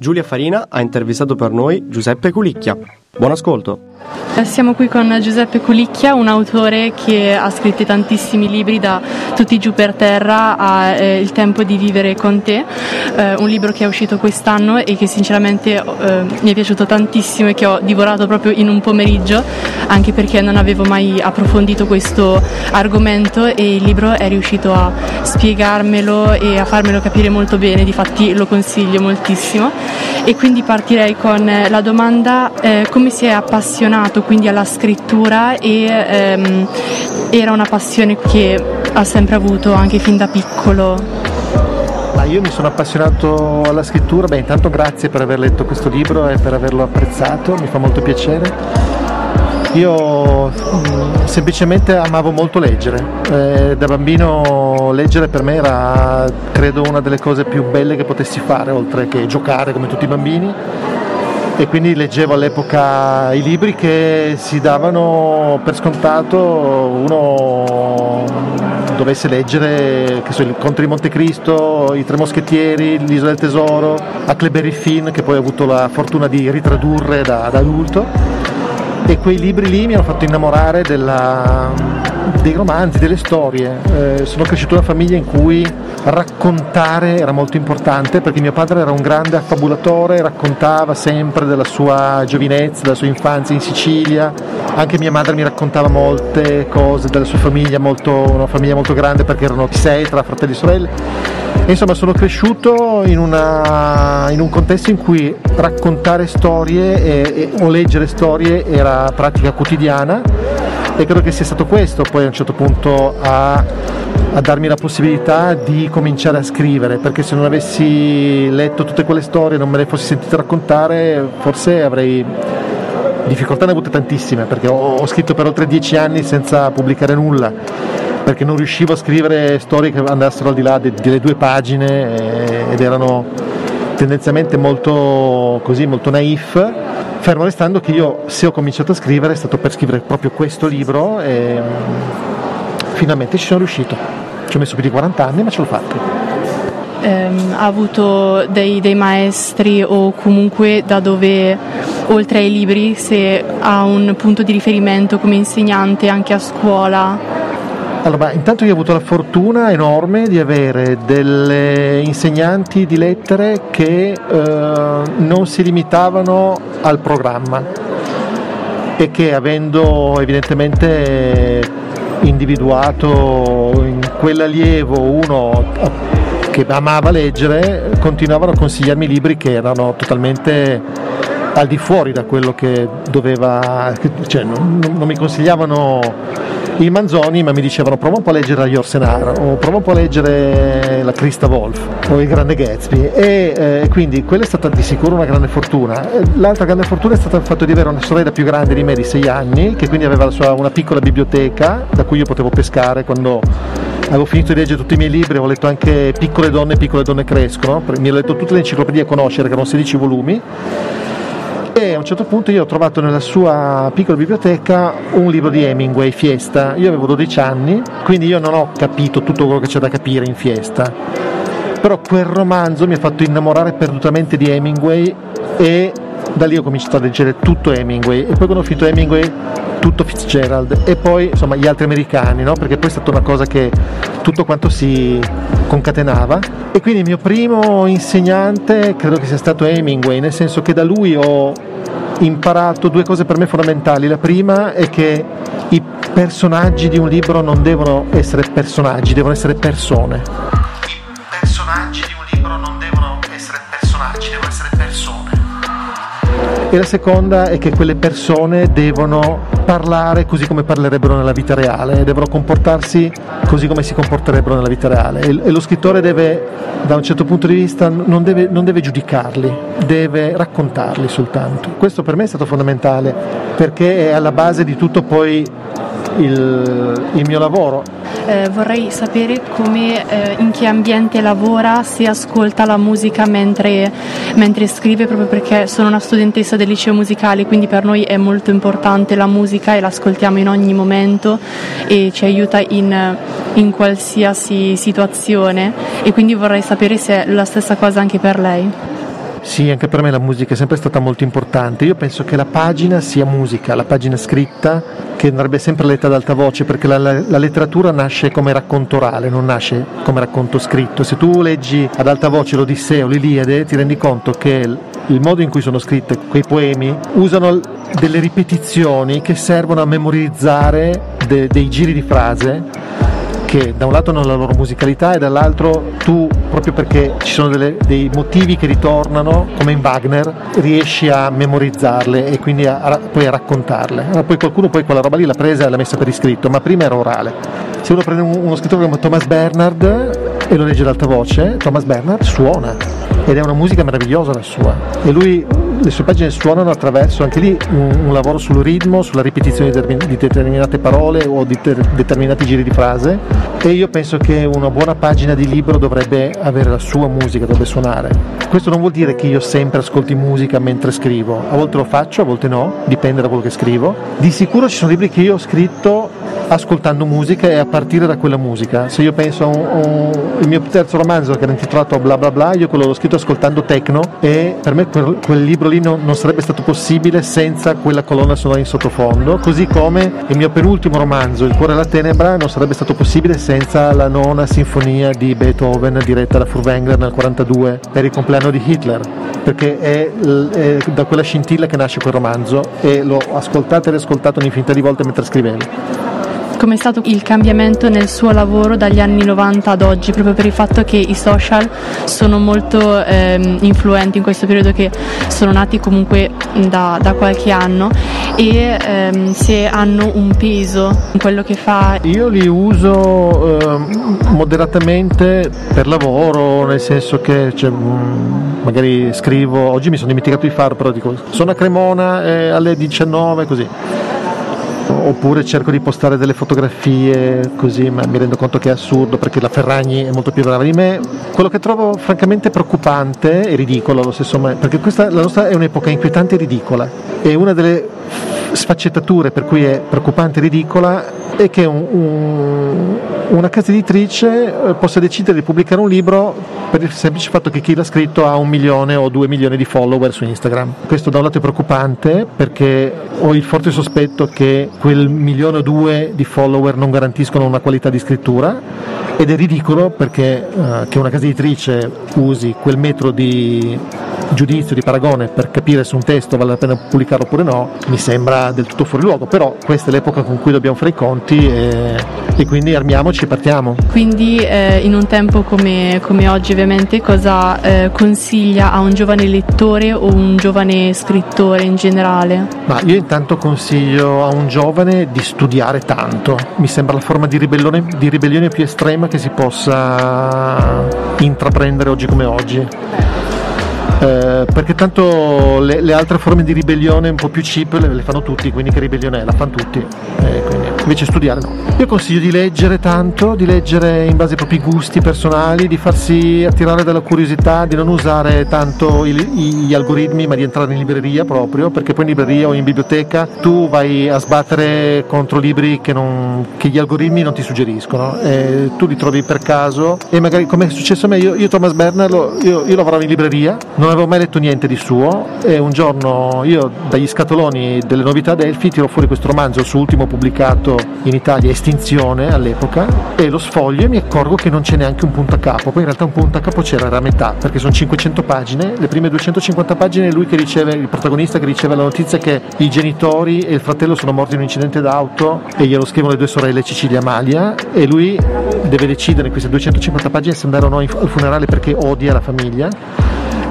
Giulia Farina ha intervistato per noi Giuseppe Culicchia. Buon ascolto! Eh, siamo qui con Giuseppe Culicchia, un autore che ha scritto tantissimi libri da Tutti giù per terra a eh, Il tempo di vivere con te, eh, un libro che è uscito quest'anno e che sinceramente eh, mi è piaciuto tantissimo e che ho divorato proprio in un pomeriggio, anche perché non avevo mai approfondito questo argomento e il libro è riuscito a spiegarmelo e a farmelo capire molto bene, difatti lo consiglio moltissimo. E quindi partirei con la domanda eh, come si è appassionato quindi alla scrittura e ehm, era una passione che ha sempre avuto anche fin da piccolo. Ma io mi sono appassionato alla scrittura, beh intanto grazie per aver letto questo libro e per averlo apprezzato, mi fa molto piacere. Io mm, semplicemente amavo molto leggere, eh, da bambino leggere per me era credo una delle cose più belle che potessi fare, oltre che giocare come tutti i bambini e quindi leggevo all'epoca i libri che si davano per scontato uno dovesse leggere so, il Conte di Montecristo, i Tre Moschettieri, l'Isola del Tesoro, Huckleberry Finn che poi ho avuto la fortuna di ritradurre da, da adulto. E quei libri lì mi hanno fatto innamorare della, dei romanzi, delle storie. Eh, sono cresciuto in una famiglia in cui raccontare era molto importante perché mio padre era un grande affabulatore, raccontava sempre della sua giovinezza, della sua infanzia in Sicilia, anche mia madre mi raccontava molte cose della sua famiglia, molto, una famiglia molto grande perché erano sei tra fratelli e sorelle. Insomma sono cresciuto in, una, in, un contesto in cui raccontare storie e, e, o leggere storie era pratica quotidiana e credo che sia stato questo poi a un certo punto a, a, darmi la possibilità di cominciare a scrivere, perché se non avessi letto tutte quelle storie, non me le fossi sentito raccontare, forse avrei difficoltà ne avute tantissime, perché ho, ho scritto per oltre dieci anni senza pubblicare nulla, perché non riuscivo a scrivere storie che andassero al di là de, delle due pagine eh, ed erano tendenzialmente molto, così, molto naif fermo restando che io se ho cominciato a scrivere è stato per scrivere proprio questo libro e mm, finalmente ci sono riuscito. Ci ho messo più di 40 anni ma ce l'ho fatta. Um, ha avuto dei, dei, maestri o comunque da dove, oltre ai libri, se ha un punto di riferimento come insegnante anche a scuola? Allora, intanto io ho avuto la fortuna enorme di avere delle insegnanti di lettere che eh, non si limitavano al programma e che avendo evidentemente individuato in quell'allievo uno che amava leggere, continuavano a consigliarmi libri che erano totalmente al di fuori da quello che doveva, cioè non, non mi consigliavano i Manzoni ma mi dicevano prova un po' a leggere la Yorsenar o prova un po' a leggere la Christa Wolf o il Grande Gatsby. E eh, quindi quella è stata di sicuro una grande fortuna. L'altra grande fortuna è stata il fatto di avere una sorella più grande di me di 6 anni che quindi aveva sua, una piccola biblioteca da cui io potevo pescare quando avevo finito di leggere tutti i miei libri, ho letto anche Piccole donne, piccole donne crescono, mi ho letto tutte le enciclopedie a conoscere, che erano 16 volumi, e a un certo punto io ho trovato nella sua piccola biblioteca un libro di Hemingway, Fiesta. Io avevo 12 anni, quindi io non ho capito tutto quello che c'è da capire in Fiesta. Però quel romanzo mi ha fatto innamorare perdutamente di Hemingway e da lì ho cominciato a leggere tutto Hemingway e poi quando ho finito Hemingway tutto Fitzgerald e poi insomma gli altri americani, no? perché poi è stata una cosa che tutto quanto si concatenava e quindi il mio primo insegnante credo che sia stato Hemingway, nel senso che da lui ho imparato due cose per me fondamentali. La prima è che i personaggi di un libro non devono essere personaggi, devono essere persone. I personaggi E la seconda è che quelle persone devono parlare così come parlerebbero nella vita reale, devono comportarsi così come si comporterebbero nella vita reale e, lo scrittore deve, da un certo punto di vista, non deve, non deve giudicarli, deve raccontarli soltanto. Questo per me è stato fondamentale perché è alla base di tutto poi il, il mio lavoro. Eh, vorrei sapere come, eh, in che ambiente lavora, se ascolta la musica mentre, mentre, scrive, proprio perché sono una studentessa del liceo musicale, quindi per noi è molto importante la musica e l'ascoltiamo in ogni momento e ci aiuta in, in qualsiasi situazione e quindi vorrei sapere se è la stessa cosa anche per lei. Sì, anche per me la musica è sempre stata molto importante. Io penso che la pagina sia musica, la pagina scritta che andrebbe sempre letta ad alta voce perché la, la, la, letteratura nasce come racconto orale, non nasce come racconto scritto. Se tu leggi ad alta voce l'Odissea o l'Iliade ti rendi conto che il, il modo in cui sono scritte quei poemi usano delle ripetizioni che servono a memorizzare de, dei giri di frase che da un lato hanno la loro musicalità e dall'altro tu, proprio perché ci sono delle, dei motivi che ritornano, come in Wagner, riesci a memorizzarle e quindi a, a, poi a raccontarle. Allora, poi qualcuno poi quella roba lì l'ha presa e l'ha messa per iscritto, ma prima era orale. Se uno prende uno scrittore come Thomas Bernard e lo legge ad alta voce, Thomas Bernard suona ed è una musica meravigliosa la sua. E lui le sue pagine suonano attraverso anche lì un, un lavoro sul ritmo, sulla ripetizione di, di determinate parole o di ter, determinati giri di frase e io penso che una buona pagina di libro dovrebbe avere la sua musica, dovrebbe suonare. Questo non vuol dire che io sempre ascolti musica mentre scrivo, a volte lo faccio, a volte no, dipende da quello che scrivo. Di sicuro ci sono libri che io ho scritto ascoltando musica e a partire da quella musica. Se io penso a un, un, il mio terzo romanzo che era intitolato Bla bla bla, io quello l'ho scritto ascoltando techno e per me quel, quel libro lì non, non, sarebbe stato possibile senza quella colonna sonora in sottofondo, così come il mio penultimo romanzo, Il cuore e la tenebra, non sarebbe stato possibile senza la nona sinfonia di Beethoven diretta da Furtwängler nel 1942 per il compleanno di Hitler, perché è, è da quella scintilla che nasce quel romanzo e l'ho ascoltato e riascoltato un'infinità di volte mentre scrivevo come è stato il cambiamento nel suo lavoro dagli anni 90 ad oggi, proprio per il fatto che i social sono molto ehm, influenti in questo periodo che sono nati comunque da, da qualche anno e ehm, se hanno un peso in quello che fa. Io li uso eh, moderatamente per lavoro, nel senso che cioè, mm, magari scrivo, oggi mi sono dimenticato di farlo, però dico sono a Cremona eh, alle 19 così oppure cerco di postare delle fotografie così, ma mi rendo conto che è assurdo perché la Ferragni è molto più brava di me. Quello che trovo francamente preoccupante e ridicolo allo stesso momento, perché questa, la nostra è un'epoca inquietante e ridicola e una delle sfaccettature per cui è preoccupante e ridicola è che un, un, una casa editrice eh, possa decidere di pubblicare un libro per il semplice fatto che chi l'ha scritto ha un milione o due milioni di follower su Instagram. Questo da un lato è preoccupante perché ho il forte sospetto che quel milione o due di follower non garantiscono una qualità di scrittura ed è ridicolo perché uh, che una casa editrice usi quel metro di giudizio, di paragone per capire se un testo vale la pena pubblicarlo oppure no, mi sembra del tutto fuori luogo, però questa è l'epoca con cui dobbiamo fare i conti e, e quindi armiamoci e partiamo. Quindi eh, in un tempo come, come oggi ovviamente cosa eh, consiglia a un giovane lettore o un giovane scrittore in generale? Ma io intanto consiglio a un giovane di studiare tanto, mi sembra la forma di ribellione, di ribellione più estrema che si possa intraprendere oggi come oggi eh, perché tanto le, le, altre forme di ribellione un po' più cheap le, le fanno tutti, quindi che ribellione è? La fanno tutti, eh, invece studiare no. Io consiglio di leggere tanto, di leggere in base ai propri gusti personali, di farsi attirare dalla curiosità, di non usare tanto il, gli algoritmi, ma di entrare in libreria proprio, perché poi in libreria o in biblioteca tu vai a sbattere contro libri che, non, che gli algoritmi non ti suggeriscono, e tu li trovi per caso e magari come è successo a me, io, io Thomas Bernard, io, io lavoravo in libreria, non avevo mai letto niente di suo e un giorno io dagli scatoloni delle novità Delphi tiro fuori questo romanzo, suo ultimo pubblicato in Italia, Estinzione all'epoca, e lo sfoglio e mi accorgo che non c'è neanche un punto a capo, poi in realtà un punto a capo c'era, era a metà, perché sono 500 pagine, le prime 250 pagine è lui che riceve, il protagonista che riceve la notizia che i genitori e il fratello sono morti in un incidente d'auto e glielo scrivono le due sorelle Cecilia e Amalia e lui deve decidere in queste 250 pagine se andare o no al funerale perché odia la famiglia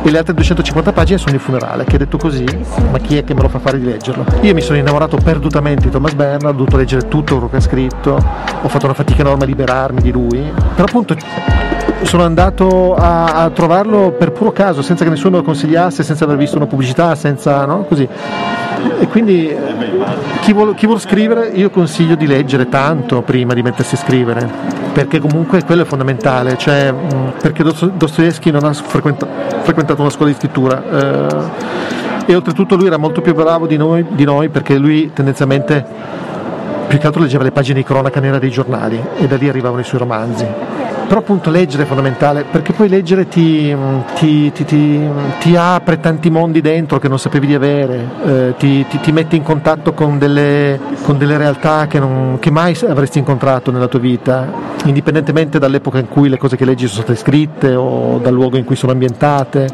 e le altre 250 pagine sono il funerale, che detto così, ma chi è che me lo fa fare di leggerlo? Io mi sono innamorato perdutamente di Thomas Bernard, ho dovuto leggere tutto quello che ha scritto, ho fatto una fatica enorme a liberarmi di lui, però appunto sono andato a, a trovarlo per puro caso, senza che nessuno lo consigliasse, senza aver visto una pubblicità, senza, no? Così. E quindi chi vuole, chi vuole scrivere io consiglio di leggere tanto prima di mettersi a scrivere, perché comunque quello è fondamentale, cioè, perché Dostoevsky non ha frequentato una scuola di scrittura. Eh, e oltretutto lui era molto più bravo di noi, di noi perché lui tendenzialmente più che altro leggeva le pagine di cronaca nera dei giornali e da lì arrivavano i suoi romanzi però appunto leggere è fondamentale perché poi leggere ti, ti, ti, ti apre tanti mondi dentro che non sapevi di avere, eh, ti, mette in contatto con delle, con delle realtà che, non, che, mai avresti incontrato nella tua vita, indipendentemente dall'epoca in cui le cose che leggi sono state scritte o dal luogo in cui sono ambientate.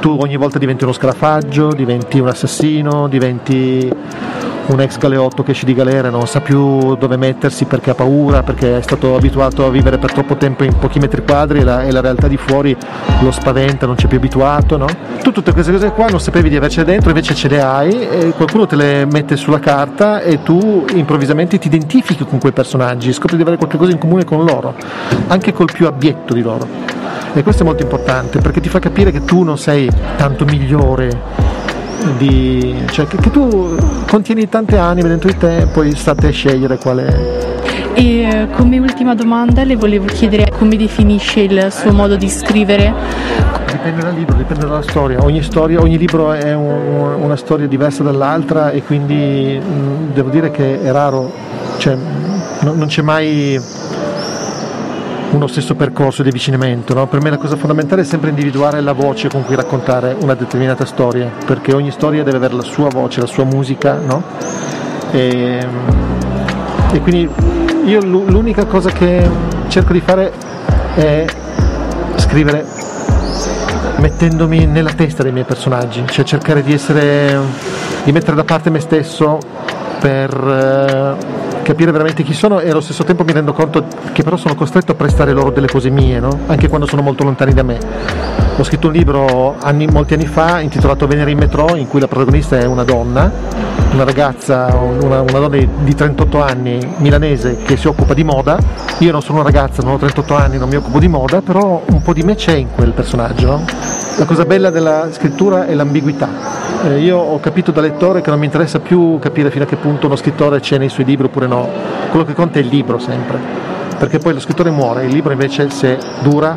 Tu ogni volta diventi uno scarafaggio, diventi un assassino, diventi un ex galeotto che esce di galera non sa più dove mettersi perché ha paura, perché è stato abituato a vivere per troppo tempo in pochi metri quadri e la, e la realtà di fuori lo spaventa, non c'è più abituato. No? Tu tutte queste cose qua non sapevi di avercele dentro, invece ce le hai e qualcuno te le mette sulla carta e tu improvvisamente ti identifichi con quei personaggi, scopri di avere qualcosa in comune con loro, anche col più abietto di loro. E questo è molto importante perché ti fa capire che tu non sei tanto migliore di, cioè che, che, tu contieni tante anime dentro di te e poi state a scegliere quale e eh, come ultima domanda le volevo chiedere come definisce il suo modo di scrivere. Dipende dal libro, dipende dalla storia. Ogni, storia, ogni libro è un, una storia diversa dall'altra e quindi mh, mm, devo dire che è raro cioè, no, non c'è mai uno stesso percorso di avvicinamento. No? Per me la cosa fondamentale è sempre individuare la voce con cui raccontare una determinata storia, perché ogni storia deve avere la sua voce, la sua musica. No? E, e quindi io l'unica cosa che cerco di fare è scrivere mettendomi nella testa dei miei personaggi, cioè cercare di essere, di mettere da parte me stesso per eh, capire veramente chi sono e allo stesso tempo mi rendo conto che però sono costretto a prestare loro delle cose mie, no? anche quando sono molto lontani da me. Ho scritto un libro anni, molti anni fa intitolato Venere in metro in cui la protagonista è una donna, una ragazza, una, una donna di 38 anni milanese che si occupa di moda. Io non sono una ragazza, non ho 38 anni, non mi occupo di moda, però un po' di me c'è in quel personaggio. No? La cosa bella della scrittura è l'ambiguità eh, io ho capito da lettore che non mi interessa più capire fino a che punto uno scrittore c'è nei suoi libri oppure no, quello che conta è il libro sempre, perché poi lo scrittore muore, il libro invece se dura,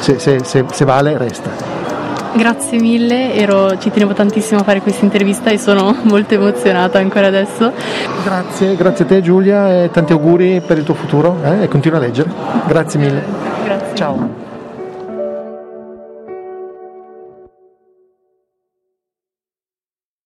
se, se, se, se vale, resta. Grazie mille, Ero, ci tenevo tantissimo a fare questa intervista e sono molto emozionata ancora adesso. Grazie, grazie a te Giulia e tanti auguri per il tuo futuro eh? e continua a leggere. Grazie mille. Grazie. Ciao.